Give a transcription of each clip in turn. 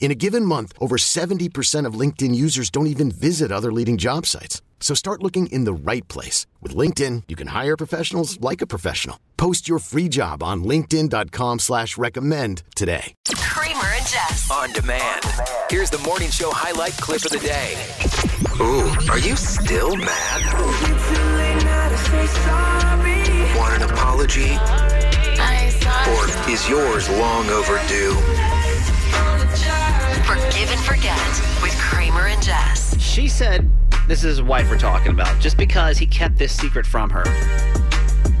In a given month, over 70% of LinkedIn users don't even visit other leading job sites. So start looking in the right place. With LinkedIn, you can hire professionals like a professional. Post your free job on linkedin.com slash recommend today. Kramer and Jess. On demand. Here's the morning show highlight clip of the day. Ooh, are you still mad? Want an apology? Or is yours long overdue? Forgive and forget with Kramer and Jess. She said, this is his wife we're talking about, just because he kept this secret from her.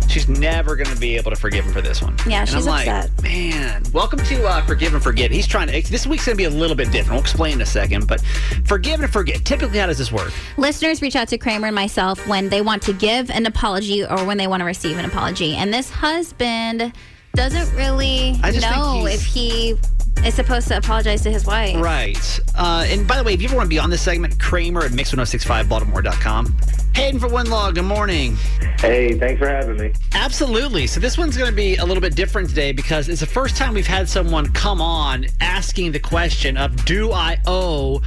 She's never going to be able to forgive him for this one. Yeah, and she's I'm like, upset. Man, welcome to uh, Forgive and Forget. He's trying to, this week's going to be a little bit different. We'll explain in a second, but forgive and forget. Typically, how does this work? Listeners reach out to Kramer and myself when they want to give an apology or when they want to receive an apology. And this husband doesn't really I just think know if he is supposed to apologize to his wife. Right. Uh, and by the way, if you ever want to be on this segment, Kramer at mix1065baltimore.com. Hayden for one Winlaw, good morning. Hey, thanks for having me. Absolutely. So this one's going to be a little bit different today because it's the first time we've had someone come on asking the question of do I owe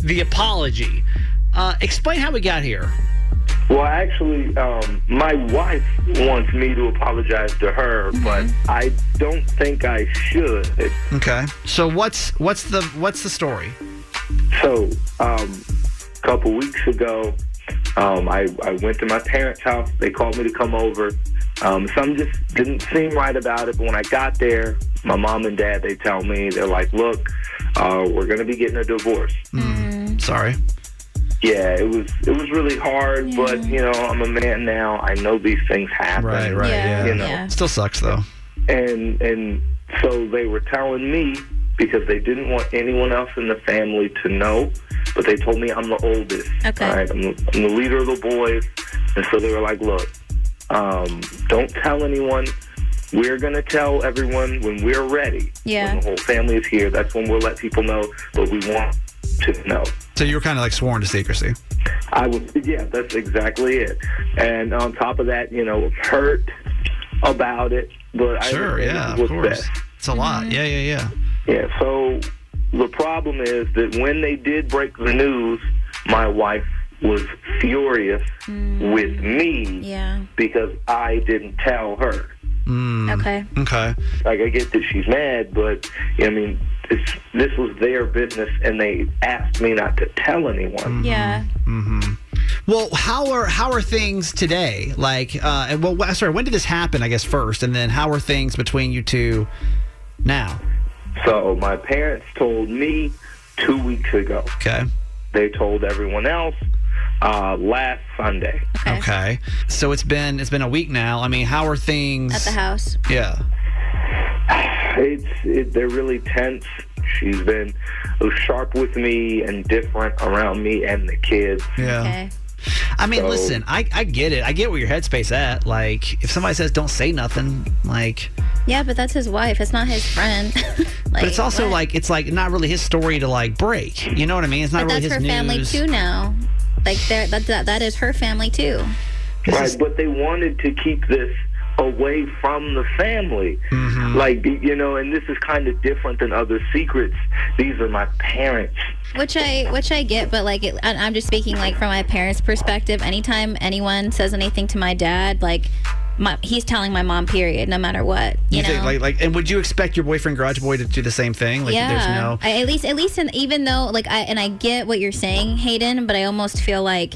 the apology? Uh, explain how we got here. Well, actually, um, my wife wants me to apologize to her, but I don't think I should. Okay. So what's what's the what's the story? So, um, a couple weeks ago, um, I, I went to my parents' house. They called me to come over. Um, something just didn't seem right about it. But when I got there, my mom and dad, they tell me, they're like, look, uh, we're going to be getting a divorce. Sorry. Yeah, it was it was really hard, but you know, I'm a man now. I know these things happen. Right, right, Yeah. yeah. You know. yeah. Still sucks though. and and so they were telling me because they didn't want anyone else in the family to know, but they told me I'm the oldest. Okay. All right, I'm the, I'm the leader of the boys, and so they were like, "Look, um, don't tell anyone. We're gonna tell everyone when we're ready. Yeah. When the whole family is here. That's when we'll let people know. But we want to know." So you were kind of like sworn to secrecy. I was, yeah, that's exactly it. And on top of that, you know, hurt about it, but I Sure, understand yeah, of course. best. It's a lot. Mm-hmm. Yeah, yeah, yeah. Yeah, so the problem is that when they did break the news, my wife was furious mm. with me Yeah. because I didn't tell her. Mm. Okay. Okay. Like, I get that she's mad, but, I mean, it's, this was their business, and they asked me not to tell anyone. Yeah. Well, how are how are things today? Like, uh, well, sorry, when did this happen? I guess first, and then how are things between you two now? So my parents told me two weeks ago. Okay. They told everyone else uh, last Sunday. Okay. Okay. So it's been it's been a week now. I mean, how are things At the house. Yeah. It's it, they're really tense. She's been oh, sharp with me and different around me and the kids. Yeah. Okay. I mean, So- listen, I, I get it. I get where your headspace at. Like, if somebody says don't say nothing, like, Yeah, but that's his wife. It's not his friend. like, but it's also what? like it's like not really his story to like break. You know what I mean? It's not But really that's his her family too now. Like that, that that is her family too. Right, but they wanted to keep this away from the family. Mm-hmm. Like, you know, and this is kind of different than other secrets. These are my parents. Which I which I get, but like it, I- I'm just speaking like from my parents' perspective. Anytime anyone says anything to my dad, like my, he's telling my mom. Period. No matter what, you, You know. think like like and would you expect your boyfriend Garage Boy to do the same thing? Like yeah, there's no I, at least at least in, even though like I and I get what you're saying, Hayden, but I almost feel like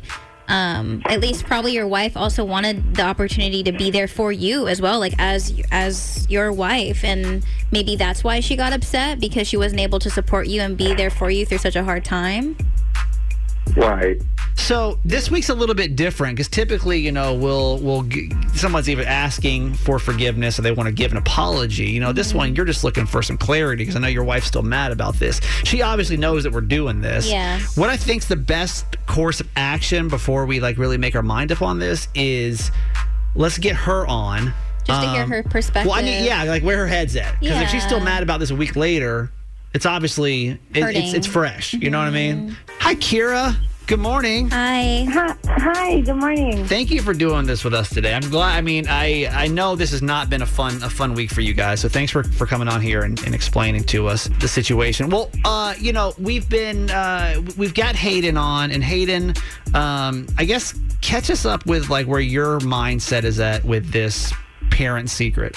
um, at least probably your wife also wanted the opportunity to be there for you as well, like as as your wife, and maybe that's why she got upset because she wasn't able to support you and be there for you through such a hard time. Right. So this week's a little bit different because typically, you know, we'll we'll g- someone's even asking for forgiveness or they want to give an apology. You know, this one you're just looking for some clarity because I know your wife's still mad about this. She obviously knows that we're doing this. Yeah. What I think's the best course of action before we like really make our mind up on this is let's get her on. Just to hear Um, her perspective. Well, I mean, yeah, like where her head's at. Because if she's still mad about this a week later, it's obviously it, it's Mm-hmm. it's fresh. You know what I mean? Hi, Kira. Good morning. Hi. Hi, hi, good morning. Thank you for doing this with us today. I'm glad. I mean, I I know this has not been a fun a fun week for you guys. So thanks for for coming on here and, and explaining to us the situation. Well, uh, you know, we've been uh, we've got Hayden on, and Hayden, um, I guess catch us up with like where your mindset is at with this parent secret.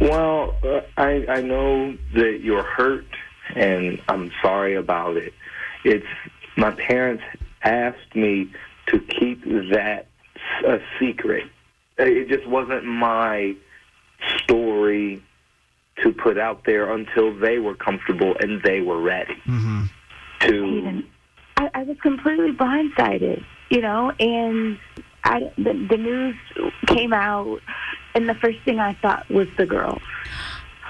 Well, uh, I I know that you're hurt, and I'm sorry about it. It's my parents asked me to keep that a secret. It just wasn't my story to put out there until they were comfortable and they were ready Mm-hmm. to. Hayden, I, I was completely blindsided, you know, and I, the, the news came out, and the first thing I thought was the girls.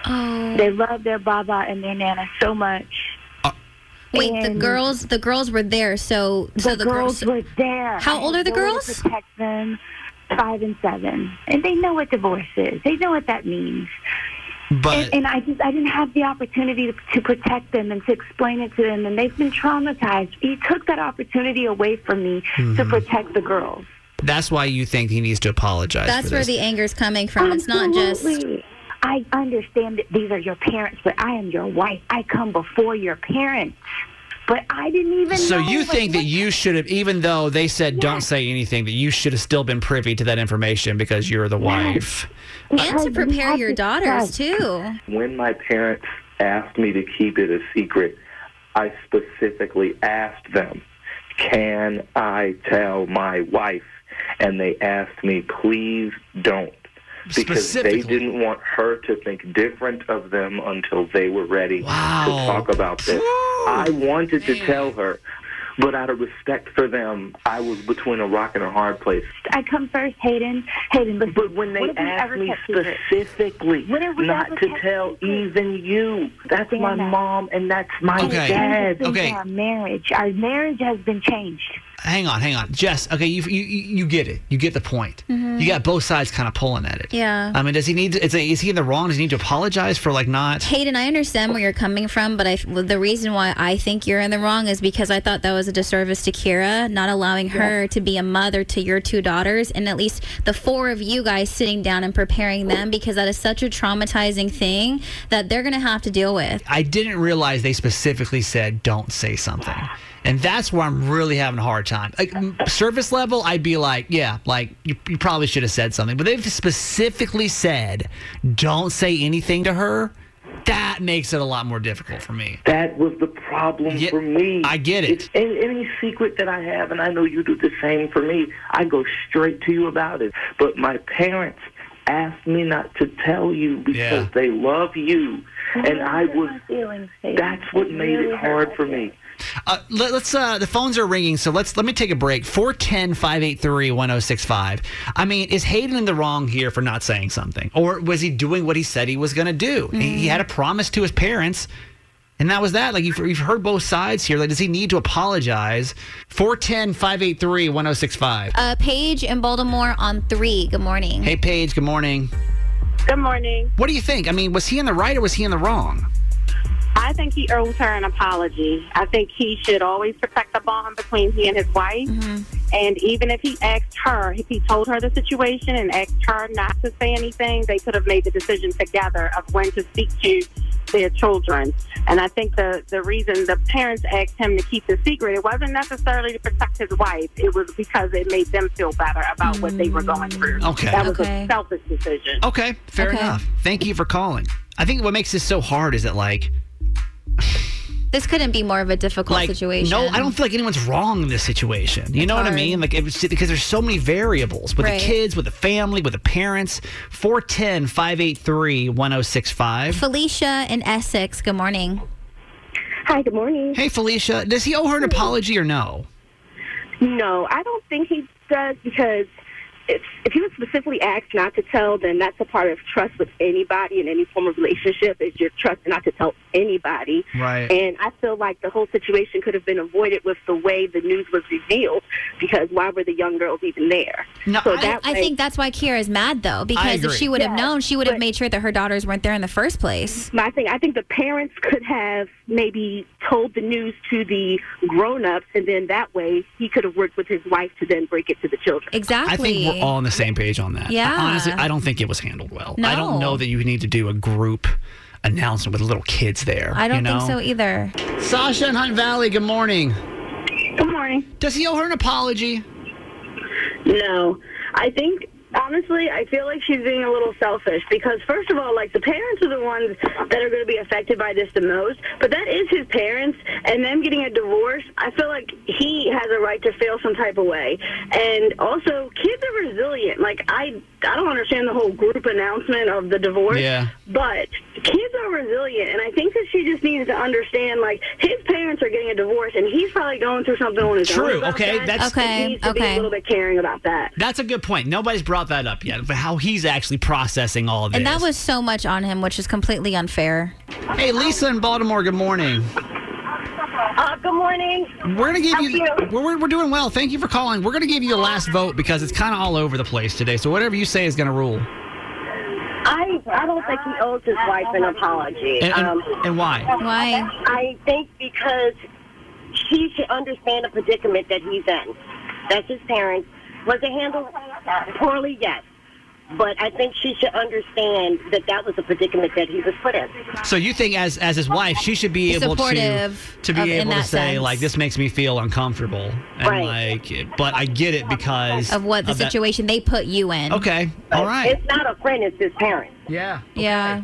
Oh. They love their Baba and their Nana so much. Wait, the girls the girls were there, so so the, the girls girls were there. How old are the no way to girls? Protect them, five and seven, and they know what divorce is. They know what that means. But and, and I just I didn't have the opportunity to, to protect them and to explain it to them, and they've been traumatized. He took that opportunity away from me Mm-hmm. to protect the girls. That's why you think he needs to apologize. That's for where this. the anger's coming from. It's not just Absolutely. I understand that these are your parents, but I am your wife. I come before your parents. But I didn't even So know you what- think that what- you should have, even though they said don't say anything, that you should have still been privy to that information because you're the wife. and to prepare your to daughters trust. too. When my parents asked me to keep it a secret, I specifically asked them, Can I tell my wife? And they asked me, Please don't. Because they didn't want her to think different of them until they were ready Wow. to talk about this. I wanted to tell her, but out of respect for them, I was between a rock and a hard place. I come first, Hayden. Hayden, listen, But when they what have we asked me specifically When have we not to tell secret? even you, that's my that. mom and that's my Okay. dad. Okay. Our marriage, our marriage has been changed. Hang on, hang on, Jess. Okay, you you you get it. You get the point. You got both sides kind of pulling at it. Mm-hmm. Yeah. I mean, does he need? To, is, is he in the wrong? Does he need to apologize for like not? Hayden, I understand where you're coming from, but I, the reason why I think you're in the wrong is because I thought that was a disservice to Kira, not allowing her to be a mother to your two daughters, and at least the four of you guys sitting down and preparing them because that is such a traumatizing thing that they're going to have to deal with. I didn't realize they specifically said don't say something. And that's where I'm really having a hard time. Like m- surface level, I'd be like, yeah, like you, you probably should have said something. But they've specifically said, don't say anything to her. That makes it a lot more difficult for me. That was the problem Yeah, for me. I get it. Any, any secret that I have, and I know you do the same for me, I go straight to you about it. But my parents asked me not to tell you because Yeah. they love you, and I was. My feelings, That's what made really it hard for me. Uh, let, us uh, the phones are ringing, so let's let me take a break. 410-583-1065. I mean, is Hayden in the wrong here for not saying something, or was he doing what he said he was going to do? He, he had a promise to his parents, and that was that. Like you've, you've heard both sides here. Like, does he need to apologize? 410-583-1065. Uh, Paige in Baltimore on three. Good morning. Hey, Paige. Good morning. Good morning. What do you think? I mean, was he in the right or was he in the wrong? I think he owes her an apology. I think he should always protect the bond between he and his wife. Mm-hmm. And even if he asked her, if he told her the situation and asked her not to say anything, they could have made the decision together of when to speak to their children. And I think the, the reason the parents asked him to keep the secret, it wasn't necessarily to protect his wife. It was because it made them feel better about what they were mm. going through. Okay. That was Okay. a selfish decision. Okay, fair Okay. enough. Thank you for calling. I think what makes this so hard is that like This couldn't be more of a difficult like situation. no i don't feel like anyone's wrong in this situation you It's know what i mean like it was, because there's so many variables with Right. the kids with the family with the parents 410-583-1065 Felicia in Essex. Good morning. Hi, good morning. hey felicia does he owe her an apology or no No, I don't think he does because if if he was specifically asked not to tell, then that's a part of trust with anybody in any form of relationship is your trust not to tell anybody. Right. And I feel like the whole situation could have been avoided with the way the news was revealed because why were the young girls even there? No, so I, that I way- think that's why Kira's mad though, because if she would have Yeah, known, she would have made sure that her daughters weren't there in the first place. My thing, I think the parents could have maybe told the news to the grown-ups, and then that way he could have worked with his wife to then break it to the children. Exactly. I we're all on the same page on that. Yeah. Honestly, I don't think it was handled well. I don't know that you need to do a group announcement with little kids there. I don't you know? think so either. Sasha in Hunt Valley, good morning. Good morning. Does he owe her an apology? No. I think honestly, I feel like she's being a little selfish because first of all, like the parents are the ones that are going to be affected by this the most, but that is his parents and them getting a divorce, I feel like he has a right to feel some type of way. And also, kids are resilient. Like I I don't understand the whole group announcement of the divorce. Yeah. But kids are resilient, and I think that she just needs to understand, like, his parents are getting a divorce, and he's probably going through something on his own. True, okay, that. that's- Okay, needs to be okay. a little bit caring about that. That's a good point. Nobody's brought that up yet, but how he's actually processing all of this. And that was so much on him, which is completely unfair. Hey, Lisa in Baltimore, good morning. Uh, good morning. We're gonna give How you. you? We're, we're, we're doing well. Thank you for calling. We're gonna give you the last vote because it's kind of all over the place today. So whatever you say is gonna rule. I I don't think he owes his wife an apology. And, and, um, and why? Why? I think because she should understand the predicament that he's in. That's his parents. Was it handled poorly? Yes. But I think she should understand that that was a predicament that he was put in. So you think, as as his wife, she should be able to Supportive to be of- in able to that say sense. like this makes me feel uncomfortable and Right. like, but I get it because Of what the that- situation they put you in. Okay, all right. It's not a friend, it's his parents. Yeah. Yeah.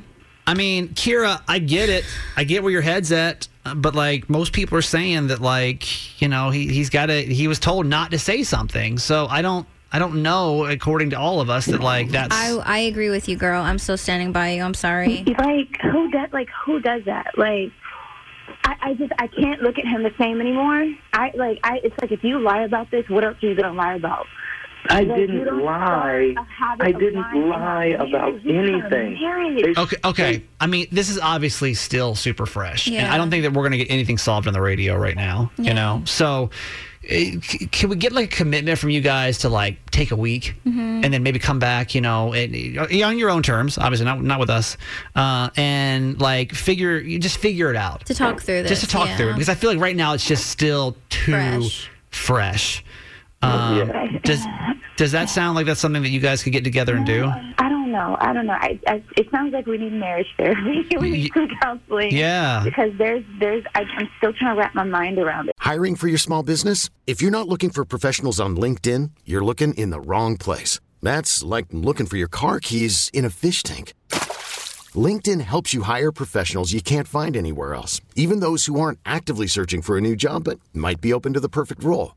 I mean, Kira, I get it. I get where your head's at, uh, but like most people are saying that, like you know, he he's got to. He was told not to say something, so I don't. I don't know. According to all of us, that like that's. I I agree with you, girl. I'm still standing by you. I'm sorry. Like who does like who does that? Like I, I just I can't look at him the same anymore. I like I it's like if you lie about this, what else are you gonna lie about? I Like, didn't lie. start a habit I didn't lie about anything. married. Okay. Okay. I mean, this is obviously still super fresh, and I don't think that we're going to get anything solved on the radio right now. You know, so eh, can we get like a commitment from you guys to like take a week Mm-hmm. and then maybe come back? You know, and, eh, on your own terms, obviously not not with us, uh, and like figure you just figure it out To talk through this. just to talk yeah. through it because I feel like right now it's just still too Fresh. fresh. Um, Yeah. Does does that sound like that's something that you guys could get together and do? I don't know. I don't know. I, I it sounds like we need marriage therapy. we need some counseling. Yeah. Because there's there's I, I'm still trying to wrap my mind around it. Hiring for your small business? If you're not looking for professionals on LinkedIn, you're looking in the wrong place. That's like looking for your car keys in a fish tank. LinkedIn helps you hire professionals you can't find anywhere else, even those who aren't actively searching for a new job but might be open to the perfect role.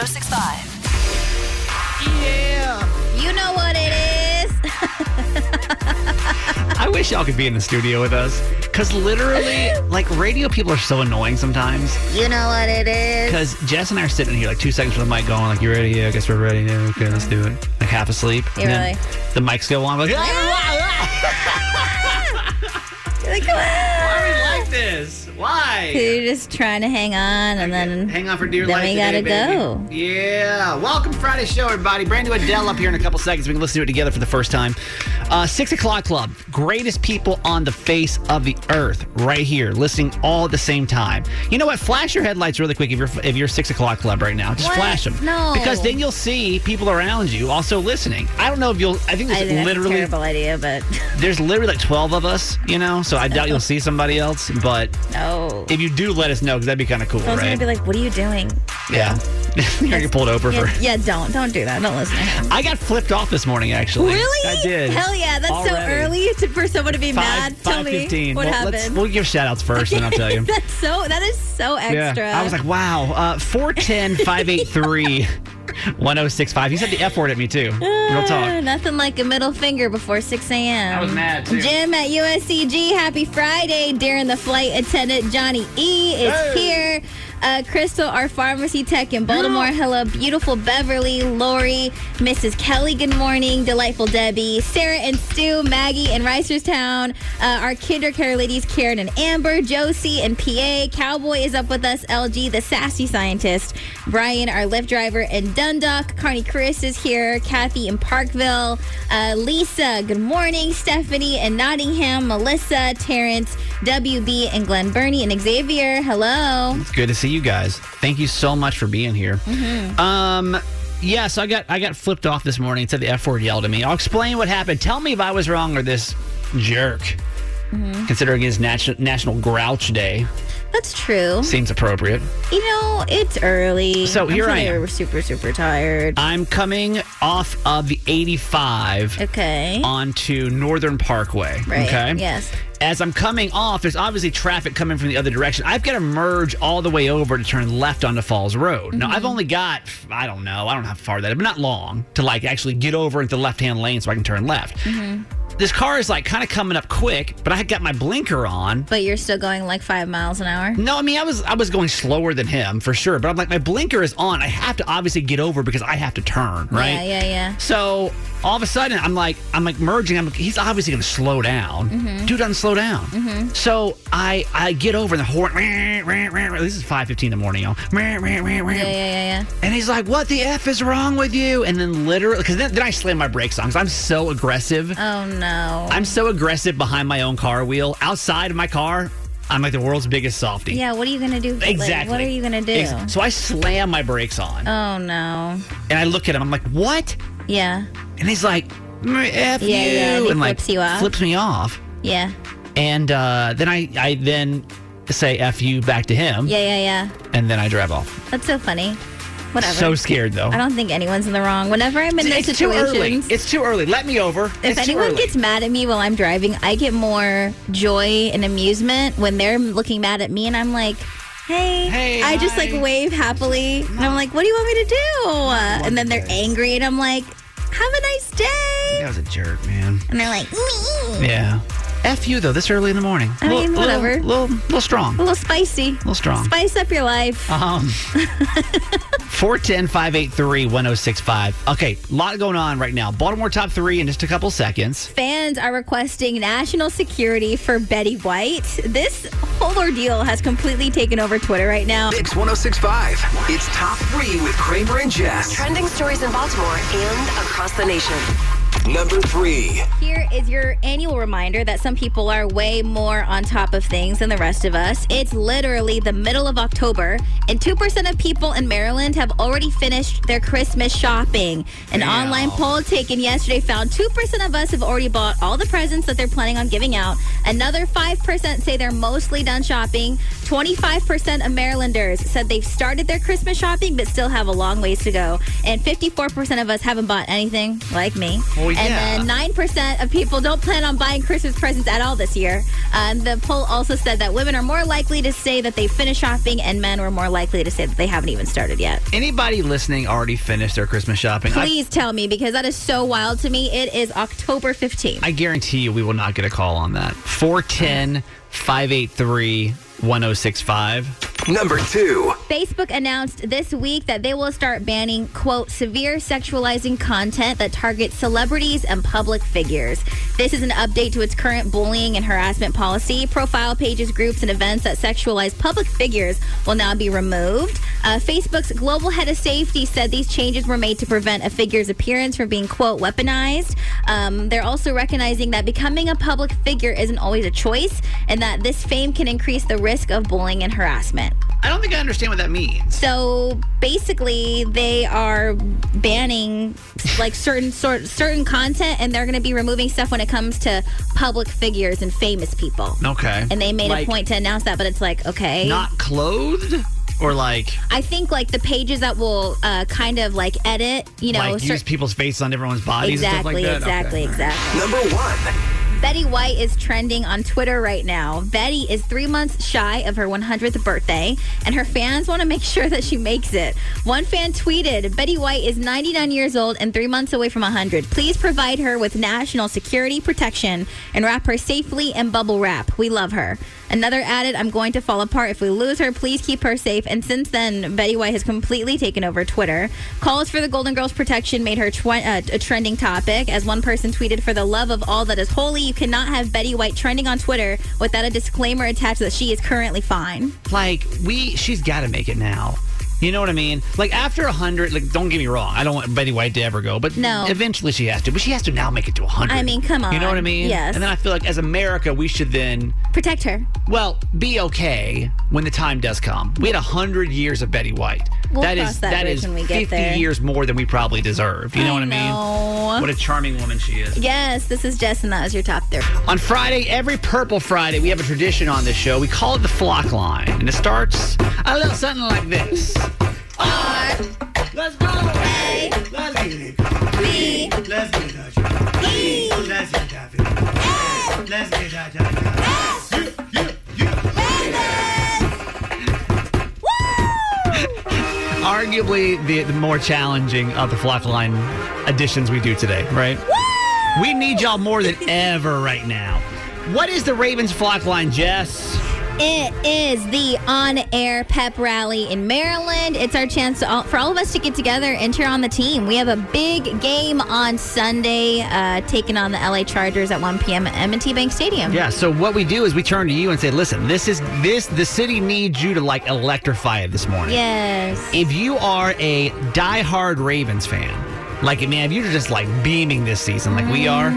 1065. Yeah. You know what it is. I wish y'all could be in the studio with us. Because literally, like, radio people are so annoying sometimes. you know what it is. Because Jess and I are sitting here like two seconds from the mic going, like, you ready? Yeah, I guess we're ready. Yeah, okay, let's do it. Like half asleep. Yeah, really. The mics go on. Like, You're like, come on. Why are we like this? Why? You're just trying to hang on, and then Hang on for dear then life. Then we gotta go. Yeah. Welcome Friday show, everybody. Brand new Adele up here in a couple seconds. We can listen to it together for the first time. Uh, Six o'clock club. Greatest people on the face of the earth, right here, listening all at the same time. You know what? Flash your headlights really quick if you're if you're six o'clock club right now. Just What? flash them. No. Because then you'll see people around you also listening. I don't know if you'll. I think I there's think a literally terrible idea, but there's literally like 12 of us, you know, so I doubt you'll see somebody else. But no. If you do, let us know because that'd be kind of cool, Someone's right? gonna be like, "What are you doing?" yeah. You're gonna get pulled over Yeah, for. yeah, don't don't do that. Don't listen to him. I got flipped off this morning, actually. Really? I did. Hell yeah! That's so early to, for someone to be mad. Five, Tell me 5:15. what well, happened. We'll give shout outs first, and I'll tell you. that's so. That is so extra. Yeah. I was like, wow, uh, 410 583 1065. He said the F word at me, too. Real Uh, talk. Nothing like a middle finger before 6 a.m. I was mad, too. Jim at USCG, happy Friday. Darren, the flight attendant, Johnny E, is Hey. here. Uh, Crystal, our pharmacy tech in Baltimore. Hello, beautiful Beverly, Lori, Mrs. Kelly, good morning. Delightful Debbie, Sarah and Stu, Maggie in Reisterstown. Uh, our KinderCare ladies, Karen and Amber, Josie and PA. Cowboy is up with us, LG, the sassy scientist. Brian, our Lyft driver in Dundalk. Carney Chris is here. Kathy in Parkville. Uh, Lisa, good morning. Stephanie in Nottingham. Melissa, Terrence, WB, and Glen Burnie and Xavier. Hello. It's good to see you guys. Thank you so much for being here. Mm-hmm. Um, yeah, so I got I got flipped off this morning. Said the F word yelled at me. I'll explain what happened. Tell me if I was wrong or this jerk. Mm-hmm. Considering it's National National Grouch Day, That's true. seems appropriate. You know, it's early. So I'm here sure I am. were super, super tired. I'm coming off of the 85 Okay. onto Northern Parkway. Right. Okay. Yes. As I'm coming off, there's obviously traffic coming from the other direction. I've got to merge all the way over to turn left onto Falls Road. Now, Mm-hmm. I've only got, I don't know, I don't know how far that is, but not long to like actually get over into the left hand lane so I can turn left. Mm-hmm. This car is like kind of coming up quick, but I had got my blinker on. But you're still going like five miles an hour? No, I mean I was I was going slower than him for sure, but I'm like my blinker is on. I have to obviously get over because I have to turn, right? Yeah, yeah, yeah. So all of a sudden, I'm like, I'm like merging. I'm, he's obviously going to slow down. Mhm. Dude doesn't slow down. Mhm. So I I get over and the horn. This is 5:15 in the morning, y'all. Yeah, yeah, yeah, yeah. And he's like, "What the f is wrong with you?" And then literally, because then, then I slam my brakes on because I'm so aggressive. Oh no. I'm so aggressive behind my own car wheel. Outside of my car, I'm like the world's biggest softy. Yeah, what are you gonna do? Like, Exactly. what are you gonna do? Ex- So I slam my brakes on, oh no. and I look at him. I'm like, "What?" Yeah. And he's like, "Mm, "F Yeah, you," yeah, and like flips you off. flips me off. Yeah. And uh, then I, I then say "f you" back to him, Yeah, yeah, yeah. and then I drive off. That's so funny. Whatever. So scared though. I don't think anyone's in the wrong. Whenever I'm in those it's too early. situations, It's too early. Let me over. if it's anyone gets mad at me while I'm driving, I get more joy and amusement when they're looking mad at me, and I'm like. Hey, Hey, I just hi. like wave happily, and I'm like, "What do you want me to do?" And then they're angry, and I'm like, "Have a nice day." that was a jerk, man. And they're like, "Me." Yeah. F you though. This early in the morning. I mean, Little- whatever. Little, little, little strong. A little spicy. A little strong. Spice up your life. Um, 410 583 1065. Okay, a lot going on right now. Baltimore top three in just a couple seconds. Fans are requesting national security for Betty White. This whole ordeal has completely taken over Twitter right now. Mix 1065. It's top three with Kramer and Jess. Trending stories in Baltimore and across the nation. Number three. Here is your annual reminder that some people are way more on top of things than the rest of us. It's literally the middle of October, and 2% of people in Maryland have already finished their Christmas shopping. An online poll taken yesterday found 2% of us have already bought all the presents that they're planning on giving out. Another 5% say they're mostly done shopping. 25% of Marylanders said they've started their Christmas shopping but still have a long ways to go. And 54% of us haven't bought anything, like me. Well, yeah. And then 9% of people don't plan on buying Christmas presents at all this year. Um, the poll also said that women are more likely to say that they finished shopping, and men were more likely to say that they haven't even started yet. Anybody listening already finished their Christmas shopping? I- Please tell me because that is so wild to me. It is October 15th. I guarantee you we will not get a call on that. 410 583 1065. Number two. Facebook announced this week that they will start banning, quote, severe sexualizing content that targets celebrities and public figures. This is an update to its current bullying and harassment policy. Profile pages, groups, and events that sexualize public figures will now be removed. Uh, Facebook's global head of safety said these changes were made to prevent a figure's appearance from being, quote, weaponized. Um, they're also recognizing that becoming a public figure isn't always a choice and that this fame can increase the risk of bullying and harassment. I don't think I understand what that means. So basically, they are banning like certain sort certain content, and they're going to be removing stuff when it comes to public figures and famous people. Okay. And they made Like, a point to announce that, but it's like okay. Not clothed? Or like, I think like the pages that will uh, kind of like edit, you know, like cer- use people's faces on everyone's bodies exactly, and stuff like that? exactly, Okay. exactly. Number one. Betty White is trending on Twitter right now. Betty is three months shy of her 100th birthday, and her fans want to make sure that she makes it. One fan tweeted Betty White is 99 years old and three months away from 100. Please provide her with national security protection and wrap her safely in bubble wrap. We love her. Another added, I'm going to fall apart. If we lose her, please keep her safe. And since then, Betty White has completely taken over Twitter. Calls for the Golden Girls protection made her tw- uh, a trending topic. As one person tweeted, For the love of all that is holy, you cannot have Betty White trending on Twitter without a disclaimer attached that she is currently fine. Like, we, she's got to make it now. You know what I mean? Like, after a 100, like, don't get me wrong. I don't want Betty White to ever go, but No. eventually she has to. But she has to now make it to a 100. I mean, come on. You know what I mean? Yes. And then I feel like as America, we should then, Protect her. well, be okay when the time does come. We had a 100 years of Betty White. We'll that is that that is when we get 50 there. years more than we probably deserve. You know I what I mean? know. What a charming woman she is. Yes, this is Jess, and that was your top three. On Friday, every Purple Friday, we have a tradition on this show. We call it the flock line. And it starts a little something like this. Let's go! A, Let's get it. B, Let's get. E, Let's get it. Let's get it. Arguably the, the more challenging of the flock line additions we do today, right? We need y'all more than ever right now. What is the Ravens flock line, Jess? It is the on-air pep rally in Maryland. It's our chance all, for all of us to get together and cheer on the team. We have a big game on Sunday, uh, taking on the LA Chargers at 1 p.m. at M&T Bank Stadium. Yeah, so what we do is we turn to you and say, listen, this is this the city needs you to like electrify it this morning. Yes. If you are a diehard Ravens fan, like man, if you're just like beaming this season like we are,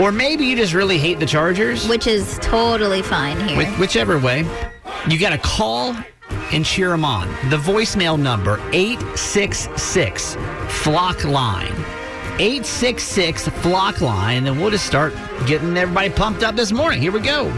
or maybe you just really hate the Chargers, Which is totally fine here. Which, whichever way, you got to call and cheer them on. The voicemail number 866 Flock Line. 866 Flock Line, and we'll just start getting everybody pumped up this morning. Here we go.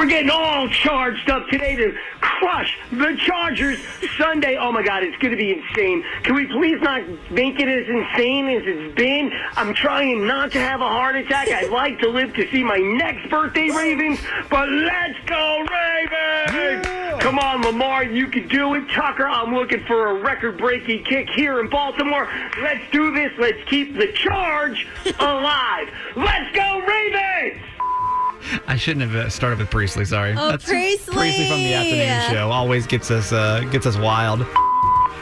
We're getting all charged up today to crush the Chargers Sunday. Oh my God, it's going to be insane. Can we please not make it as insane as it's been? I'm trying not to have a heart attack. I'd like to live to see my next birthday, Ravens, but let's go, Ravens! Come on, Lamar, you can do it. Tucker, I'm looking for a record breaking kick here in Baltimore. Let's do this. Let's keep the charge alive. Let's go, Ravens! I shouldn't have uh, started with Priestley. Sorry. Oh, Priestley! Priestley from the afternoon show always gets us uh, gets us wild.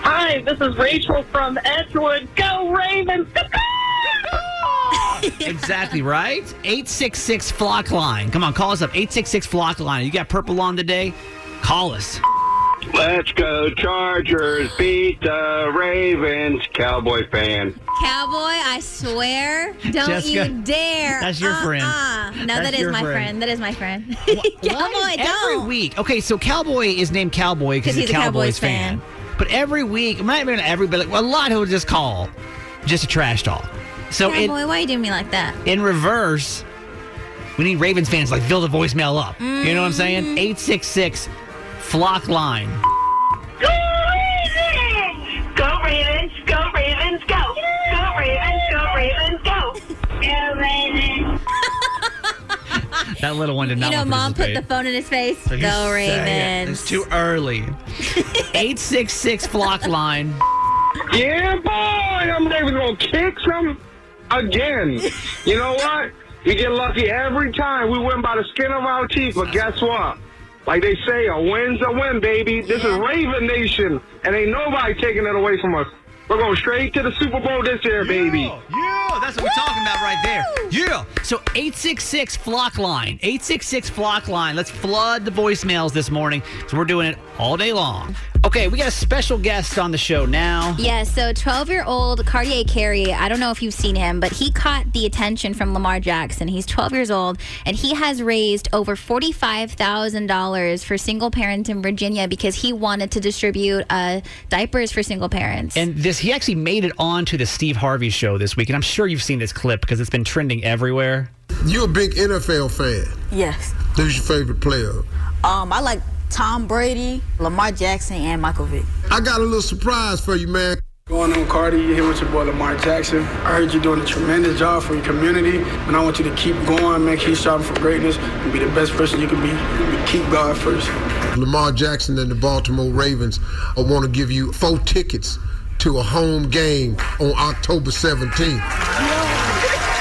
Hi, this is Rachel from Edgewood. Go Ravens! exactly right. 866 Flock Line. Come on, call us up. 866 Flock Line. You got purple on today? Call us. Let's go Chargers. Beat the Ravens. Cowboy fan. Cowboy, I swear, don't Jessica, you dare. that's your friend. Uh-uh. No, That's that is my friend. friend. That is my friend. Cowboy, every don't. Every week. Okay, so Cowboy is named Cowboy because he's, he's a Cowboys, Cowboys fan. fan. But every week, not even every, but like, a lot who will just call, just a trash talk. So in, Cowboy, why you doing me like that? in reverse, we need Ravens fans like fill the voicemail up. You know what I'm saying? Mm. Six six flock line. That little one did not. You not. know, want to mom put the phone in his face. So he's Go saying it. Ravens. It's too early. Eight six six flock line. Yeah, boy, I'm David gonna kick some again. You know what? We get lucky every time. We win by the skin of our teeth, but guess what? Like they say, a win's a win, baby. This is Raven Nation, and ain't nobody taking it away from us. We're going straight to the Super Bowl this year, baby. Yeah, that's what we're talking about right there. Yeah. So 866 flock line. 866 flock line. Let's flood the voicemails this morning. So we're doing it all day long. Okay, we got a special guest on the show now. Yeah, so 12 year old Cartier Carey, I don't know if you've seen him, but he caught the attention from Lamar Jackson. He's 12 years old, and he has raised over $45,000 for single parents in Virginia because he wanted to distribute uh, diapers for single parents. And this, he actually made it onto the Steve Harvey show this week. And I'm sure you've seen this clip because it's been trending everywhere. You're a big NFL fan. Yes. Who's your favorite player? Um, I like Tom Brady, Lamar Jackson, and Michael Vick. I got a little surprise for you, man. Going on, Cardi, you here with your boy Lamar Jackson. I heard you're doing a tremendous job for your community, and I want you to keep going, man. Keep striving for greatness and be the best person you can be. Keep God first. Lamar Jackson and the Baltimore Ravens I want to give you four tickets to a home game on October 17th.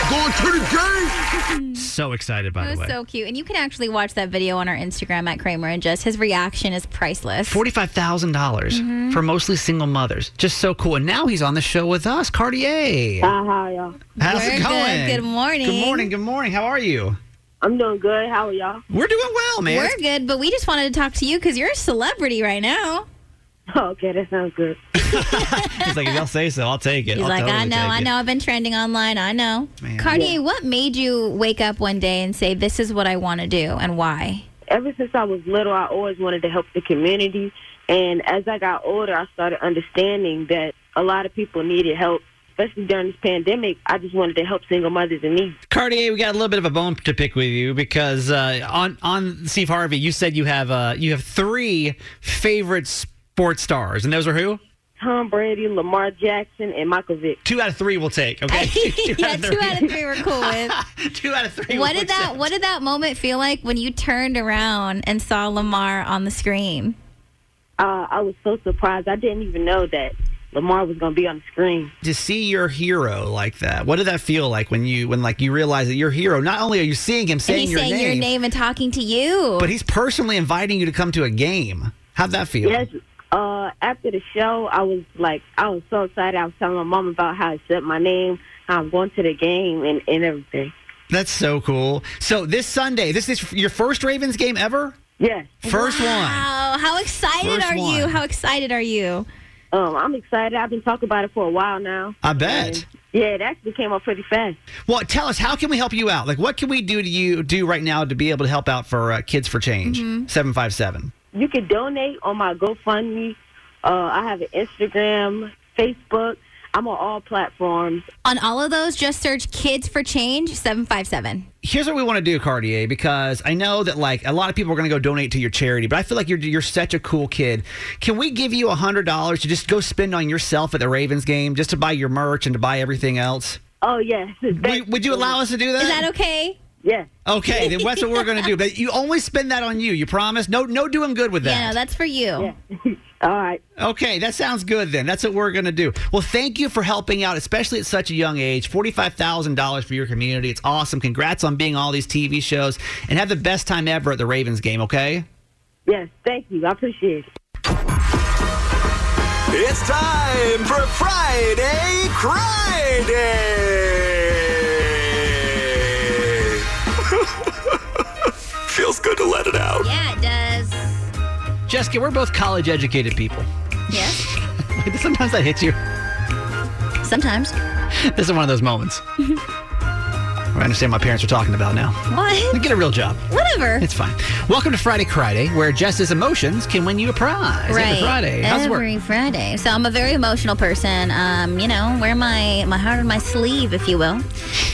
Going to the game. So excited, by it the was way. so cute. And you can actually watch that video on our Instagram at Kramer and Jess. His reaction is priceless. Forty-five thousand dollars Mhm. for mostly single mothers. Just so cool. And now he's on the show with us, Cartier. how y'all? How's We're it good. going? Good morning. Good morning. Good morning. How are you? I'm doing good. How are y'all? We're doing well, man. We're good, but we just wanted to talk to you because you're a celebrity right now. Okay, that sounds good. He's like, if y'all say so, I'll take it. He's I'll like, totally I know, take I it." know. I've been trending online. I know. Man. Cartier, Yeah. what made you wake up one day and say, "This is what I want to do," and why? Ever since I was little, I always wanted to help the community. And as I got older, I started understanding that a lot of people needed help, especially during this pandemic. I just wanted to help single mothers in need. Cartier, we got a little bit of a bone to pick with you because uh, on on Steve Harvey, you said you have uh, you have three favorite sports stars, and those are who? Tom Brady, Lamar Jackson, and Michael Vick. Two out of three we'll take. Okay, two yeah, two out of three we're cool with. two out of three. What we'll did that accept. What did that moment feel like when you turned around and saw Lamar on the screen? Uh, I was so surprised. I didn't even know that Lamar was going to be on the screen. to see your hero like that? What did that feel like when you when like you realize that your hero? Not only are you seeing him And saying he's your saying name, your name and talking to you. but he's personally inviting you to come to a game. How'd that feel? Yes. Uh, after the show, I was like, I was so excited. I was telling my mom about how I said my name, how I'm going to the game, and, and everything. That's so cool. So this Sunday, this is your first Ravens game ever. Yes. First one. Wow, how excited First are you? How excited are you? Um, I'm excited. I've been talking about it for a while now. I bet. Yeah, it actually came up pretty fast. Well, tell us how can we help you out? Like, what can we do to you do right now to be able to help out for uh, Kids for Change? Mhm. Seven five seven. You can donate on my GoFundMe. Uh, I have an Instagram, Facebook. I'm on all platforms. On all of those, just search Kids for Change 757. Here's what we want to do, Cartier, because I know that like a lot of people are going to go donate to your charity, but I feel like you're you're such a cool kid. Can we give you a hundred dollars to just go spend on yourself at the Ravens game, just to buy your merch and to buy everything else? Oh, yes. Would, would you allow us to do that? Is that okay? Yeah. Okay, then that's what we're going to do. But you only spend that on you. You promise? No, no, doing good with that. Yeah, no, that's for you. All right. Okay, that sounds good then. That's what we're going to do. Well, thank you for helping out, especially at such a young age. $45,000 for your community. It's awesome. Congrats on being all these TV shows and have the best time ever at the Ravens game, okay? Yes, thank you. I appreciate it. It's time for Friday Friday. Feels good to let it out. Yeah, it does. Jessica, we're both college educated people. Yes. Sometimes that hits you. Sometimes. This is one of those moments. I understand my parents are talking about now. What? Get a real job. Whatever. It's fine. Welcome to Friday Friday, where Jess's emotions can win you a prize right. every Friday. How's? Every Friday. So I'm a very emotional person. Um, you know, wear my my heart on my sleeve, if you will.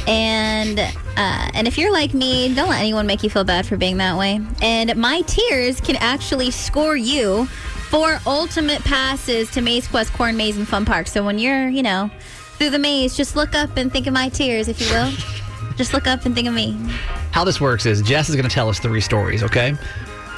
And uh, and if you're like me, don't let anyone make you feel bad for being that way. And my tears can actually score you for ultimate passes to Maize Quest, Corn Maze, and Fun Park. So when you're, you know, through the maze, just look up and think of my tears, if you will. just look up and think of me. How this works is Jess is going to tell us three stories, okay?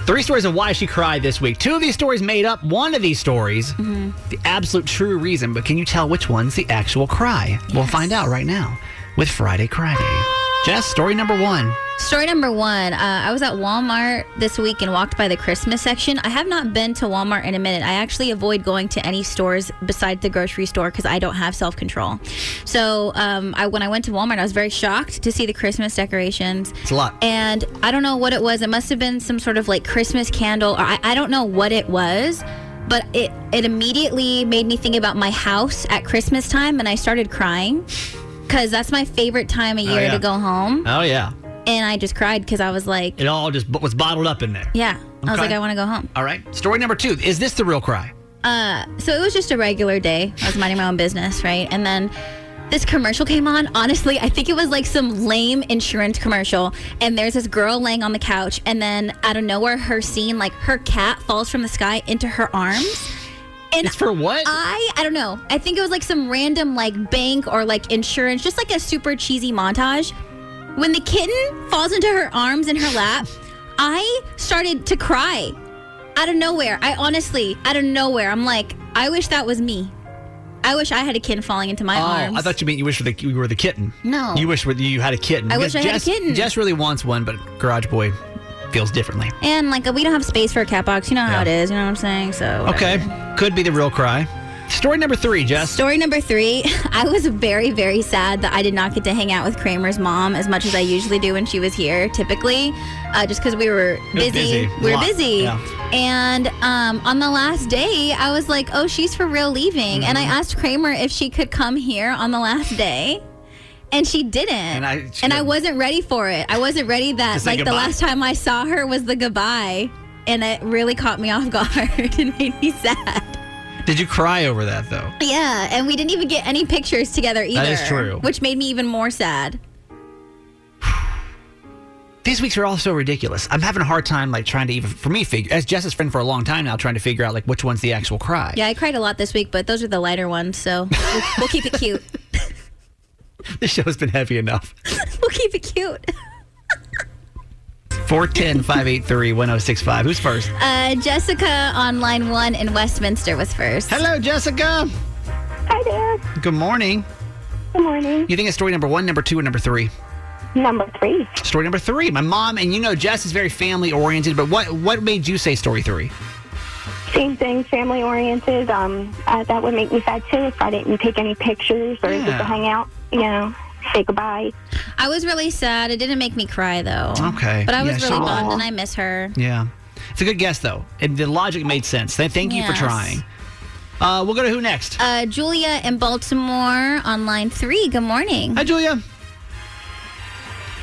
Three stories of why she cried this week. Two of these stories made up. One of these stories, Mm-hmm. the absolute true reason. But can you tell which one's the actual cry? We'll find out right now with Friday Cry Day. Jess, story number one. Story number one. Uh, I was at Walmart this week and walked by the Christmas section. I have not been to Walmart in a minute. I actually avoid going to any stores besides the grocery store because I don't have self control. So um, I, when I went to Walmart, I was very shocked to see the Christmas decorations. It's a lot. And I don't know what it was. It must have been some sort of like Christmas candle. Or I, I don't know what it was. But it, it immediately made me think about my house at Christmas time, and I started crying because that's my favorite time of Oh, year yeah. to go home Oh, yeah. and I just cried because I was like, It all just was bottled up in there. yeah. I was like, I want to go home. All right. Story number two. Is this the real cry? Uh, so it was just a regular day. I was minding my own business, right? And then this commercial came on. Honestly, I think it was like some lame insurance commercial. And there's this girl laying on the couch, and then out of nowhere, her scene, like her cat falls from the sky into her arms. And It's for what? I I don't know. I think it was like some random like bank or like insurance, just like a super cheesy montage. When the kitten falls into her arms in her lap, I started to cry out of nowhere. I honestly, out of nowhere, I'm like, I wish that was me. I wish I had a kitten falling into my oh, arms. I thought you meant you wish for the, you were the kitten. No. You wish you had a kitten. I wish I had a Jess, kitten. Jess really wants one, but Garage Boy feels differently. and like we don't have space for a cat box. You know how Yeah. it is. You know what I'm saying? So Okay. Could be the real cry. Story number three, Jess. Story number three. I was very, very sad that I did not get to hang out with Kramer's mom as much as I usually do when she was here, typically, uh, just because we were busy. busy. We were busy. Yeah. And um, on the last day, I was like, oh, she's for real leaving. And I Mm-hmm. asked Kramer if she could come here on the last day. And she didn't. And I- and I wasn't ready for it. I wasn't ready that like the last time I saw her was the goodbye. And it really caught me off guard and made me sad. Did you cry over that though? Yeah, and we didn't even get any pictures together either. That is true. Which made me even more sad. These weeks are all so ridiculous. I'm having a hard time like trying to even for me figure as Jess's friend for a long time now trying to figure out like which one's the actual cry. Yeah, I cried a lot this week, but those are the lighter ones, so we'll, we'll keep it cute. This show's been heavy enough. We'll keep it cute. 410 583 1065. Who's first? Uh, Jessica on line one in Westminster was first. Hello, Jessica. Hi there. Good morning. Good morning. You think it's story number one, number two, or number three? Number three. Story number three. My mom and you know Jess is very family oriented, but what what made you say story three? Same thing, family oriented. Um, uh, that would make me sad too if I didn't take any pictures or Yeah. get to hang out. You know, say goodbye. I was really sad. It didn't make me cry though. Okay. But I was Yeah, really she- bummed, and I miss her. Yeah. It's a good guess though. And the logic made sense. Thank you for Yes. trying. Uh, we'll go to who next? Uh, Julia in Baltimore on line three. Good morning. Hi, Julia.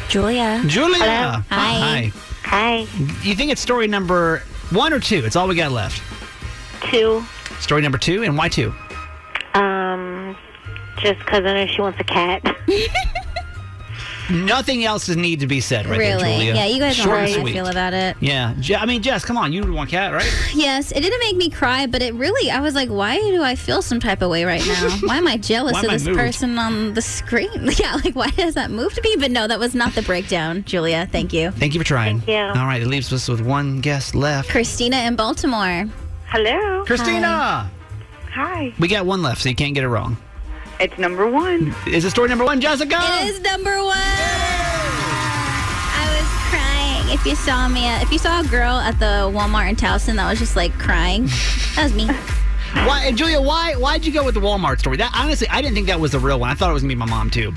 Julia. Julia. Hello. Hi. Hi. You think it's story number one or two? It's all we got left. Two. Story number two, and why two? Um, just because I know she wants a cat. Nothing else is need to be said right really? there, Julia. Yeah, you guys know Short how and I feel about it. Yeah, Je- I mean, Jess, come on, you want cat, right? Yes, it didn't make me cry, but it really, I was like, why do I feel some type of way right now? Why am I jealous Why of am I this moved? person on the screen? Yeah, like, why does that move to me? But no, that was not the breakdown, Julia. Thank you. Thank you for trying. Thank you. All right, it leaves us with one guest left. Christina in Baltimore. Hello. Christina, Hi. we got one left, so you can't get it wrong. It's number one. Is it story number one, Jessica? It is number one. I was crying. If you saw me, if you saw a girl at the Walmart in Towson that was just like crying, that was me. Why, and Julia? Why? Why'd you go with the Walmart story? That honestly, I didn't think that was the real one. I thought it was gonna be my mom too.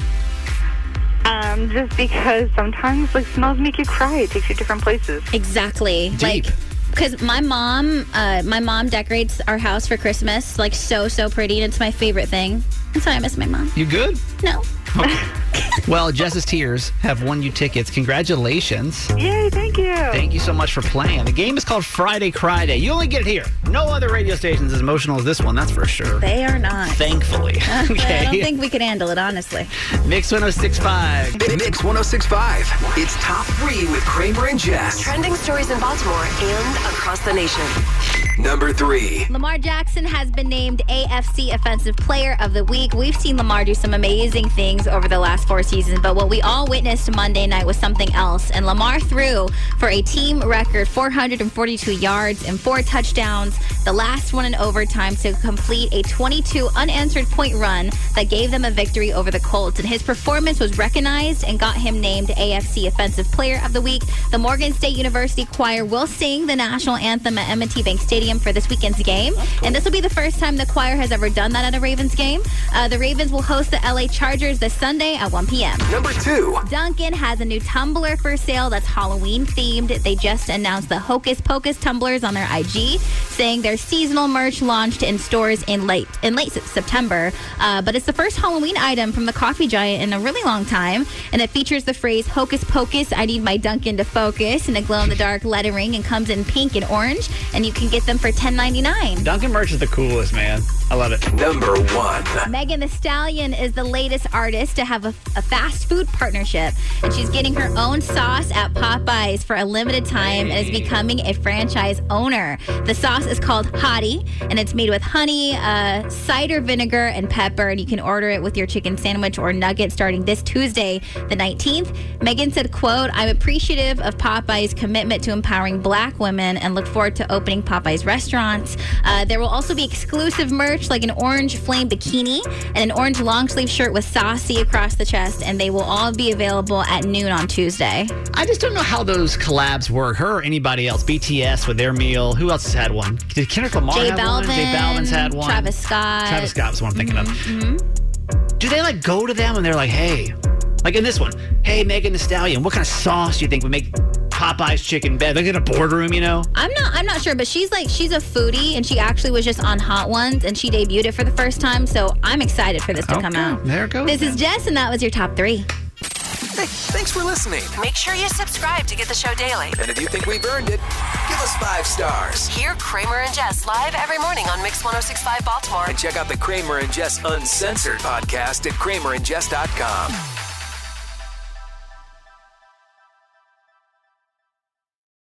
Um, just because sometimes like smells make you cry. It takes you different places. Exactly. Deep. Like Because my mom, uh, my mom decorates our house for Christmas, like so so pretty, and it's my favorite thing. That's why I miss my mom. You good? No. Well, Jess's Tears have won you tickets. Congratulations. Yay, thank you. Thank you so much for playing. The game is called Friday Cry Day. You only get it here. No other radio station's as emotional as this one, that's for sure. They are not. Thankfully. Uh, okay. I don't think we could handle it, honestly. Mix 1065. Mix 1065. It's top three with Kramer and Jess. Trending stories in Baltimore and across the nation. Number three. Lamar Jackson has been named AFC Offensive Player of the Week. We've seen Lamar do some amazing things over the last four seasons, but what we all witnessed Monday night was something else. And Lamar threw for a team record 442 yards and four touchdowns, the last one in overtime to complete a 22 unanswered point run that gave them a victory over the Colts. And his performance was recognized and got him named AFC Offensive Player of the Week. The Morgan State University Choir will sing the national anthem at M&T Bank Stadium for this weekend's game. And this will be the first time the choir has ever done that at a Ravens game. Uh, the Ravens will host the LA Chargers this Sunday at 1 p.m. Number two. Dunkin' has a new tumbler for sale that's Halloween themed. They just announced the Hocus Pocus tumblers on their IG, saying their seasonal merch launched in stores in late in late September. Uh, but it's the first Halloween item from the coffee giant in a really long time, and it features the phrase "Hocus Pocus, I need my Dunkin' to focus" in a glow-in-the-dark lettering, and comes in pink and orange, and you can get them for $10.99. Dunkin' merch is the coolest, man. I love it. Number one. Megan Thee Stallion is the latest artist to have a, a fast food partnership, and she's getting her own sauce at Popeyes for a limited time and is becoming a franchise owner. The sauce is called Hottie, and it's made with honey, uh, cider vinegar, and pepper, and you can order it with your chicken sandwich or nugget starting this Tuesday, the 19th. Megan said, quote, I'm appreciative of Popeyes' commitment to empowering black women and look forward to opening Popeyes restaurants. Uh, there will also be exclusive merch like an orange flame bikini and an orange long sleeve shirt with saucy across the chest, and they will all be available at noon on Tuesday. I just don't know how those collabs work. Her or anybody else. BTS with their meal. Who else has had one? Did Kendrick Lamar J have one? Balvin, J Balvin's had one. Travis Scott. Travis Scott was one I'm thinking Mhm, of. Do they like go to them and they're like, hey, like in this one, hey, Megan Thee Stallion, what kind of sauce do you think would make Popeye's chicken better? Like in a boardroom, you know? I'm not. I'm not sure, but she's like she's a foodie, and she actually was just on Hot Ones, and she debuted it for the first time. So I'm excited for this to come out. there it goes This is Jess, and that was your top three. Hey, thanks for listening. Make sure you subscribe to get the show daily. And if you think we've earned it, give us five stars. Hear Kramer and Jess live every morning on Mix 1065 Baltimore. And check out the Kramer and Jess Uncensored podcast at kramerandjess.com.